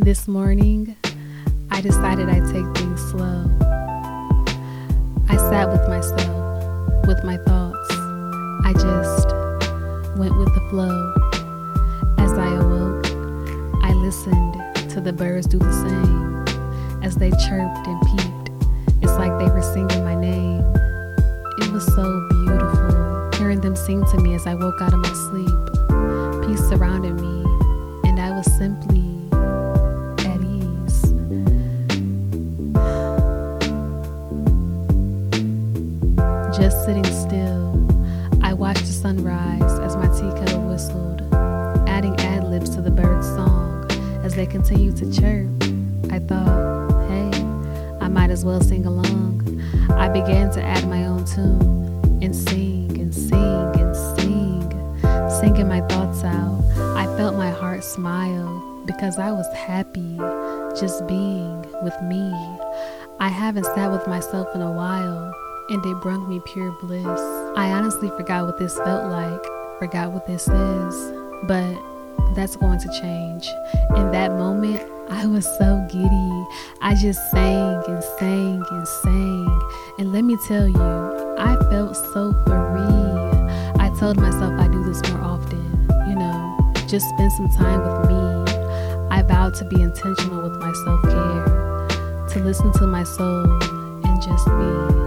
This morning, I decided I'd take things slow. I sat with myself, with my thoughts. I just went with the flow. As I awoke, I listened to the birds do the same. As they chirped and peeped, it's like they were singing my name. It was so beautiful hearing them sing to me as I woke out of my sleep. Peace surrounded me, Just sitting still, I watched the sunrise as my tea kettle whistled, adding ad libs to the bird's song as they continued to chirp. I thought, hey, I might as well sing along. I began to add my own tune and sing and sing and sing, singing my thoughts out. I felt my heart smile because I was happy just being with me. I haven't sat with myself in a while, and it brought me pure bliss. I honestly forgot what this felt like, forgot what this is, but that's going to change. In that moment, I was so giddy. I just sang and sang and sang. And let me tell you, I felt so free. I told myself I do this more often, you know, just spend some time with me. I vowed to be intentional with my self care, to listen to my soul and just be.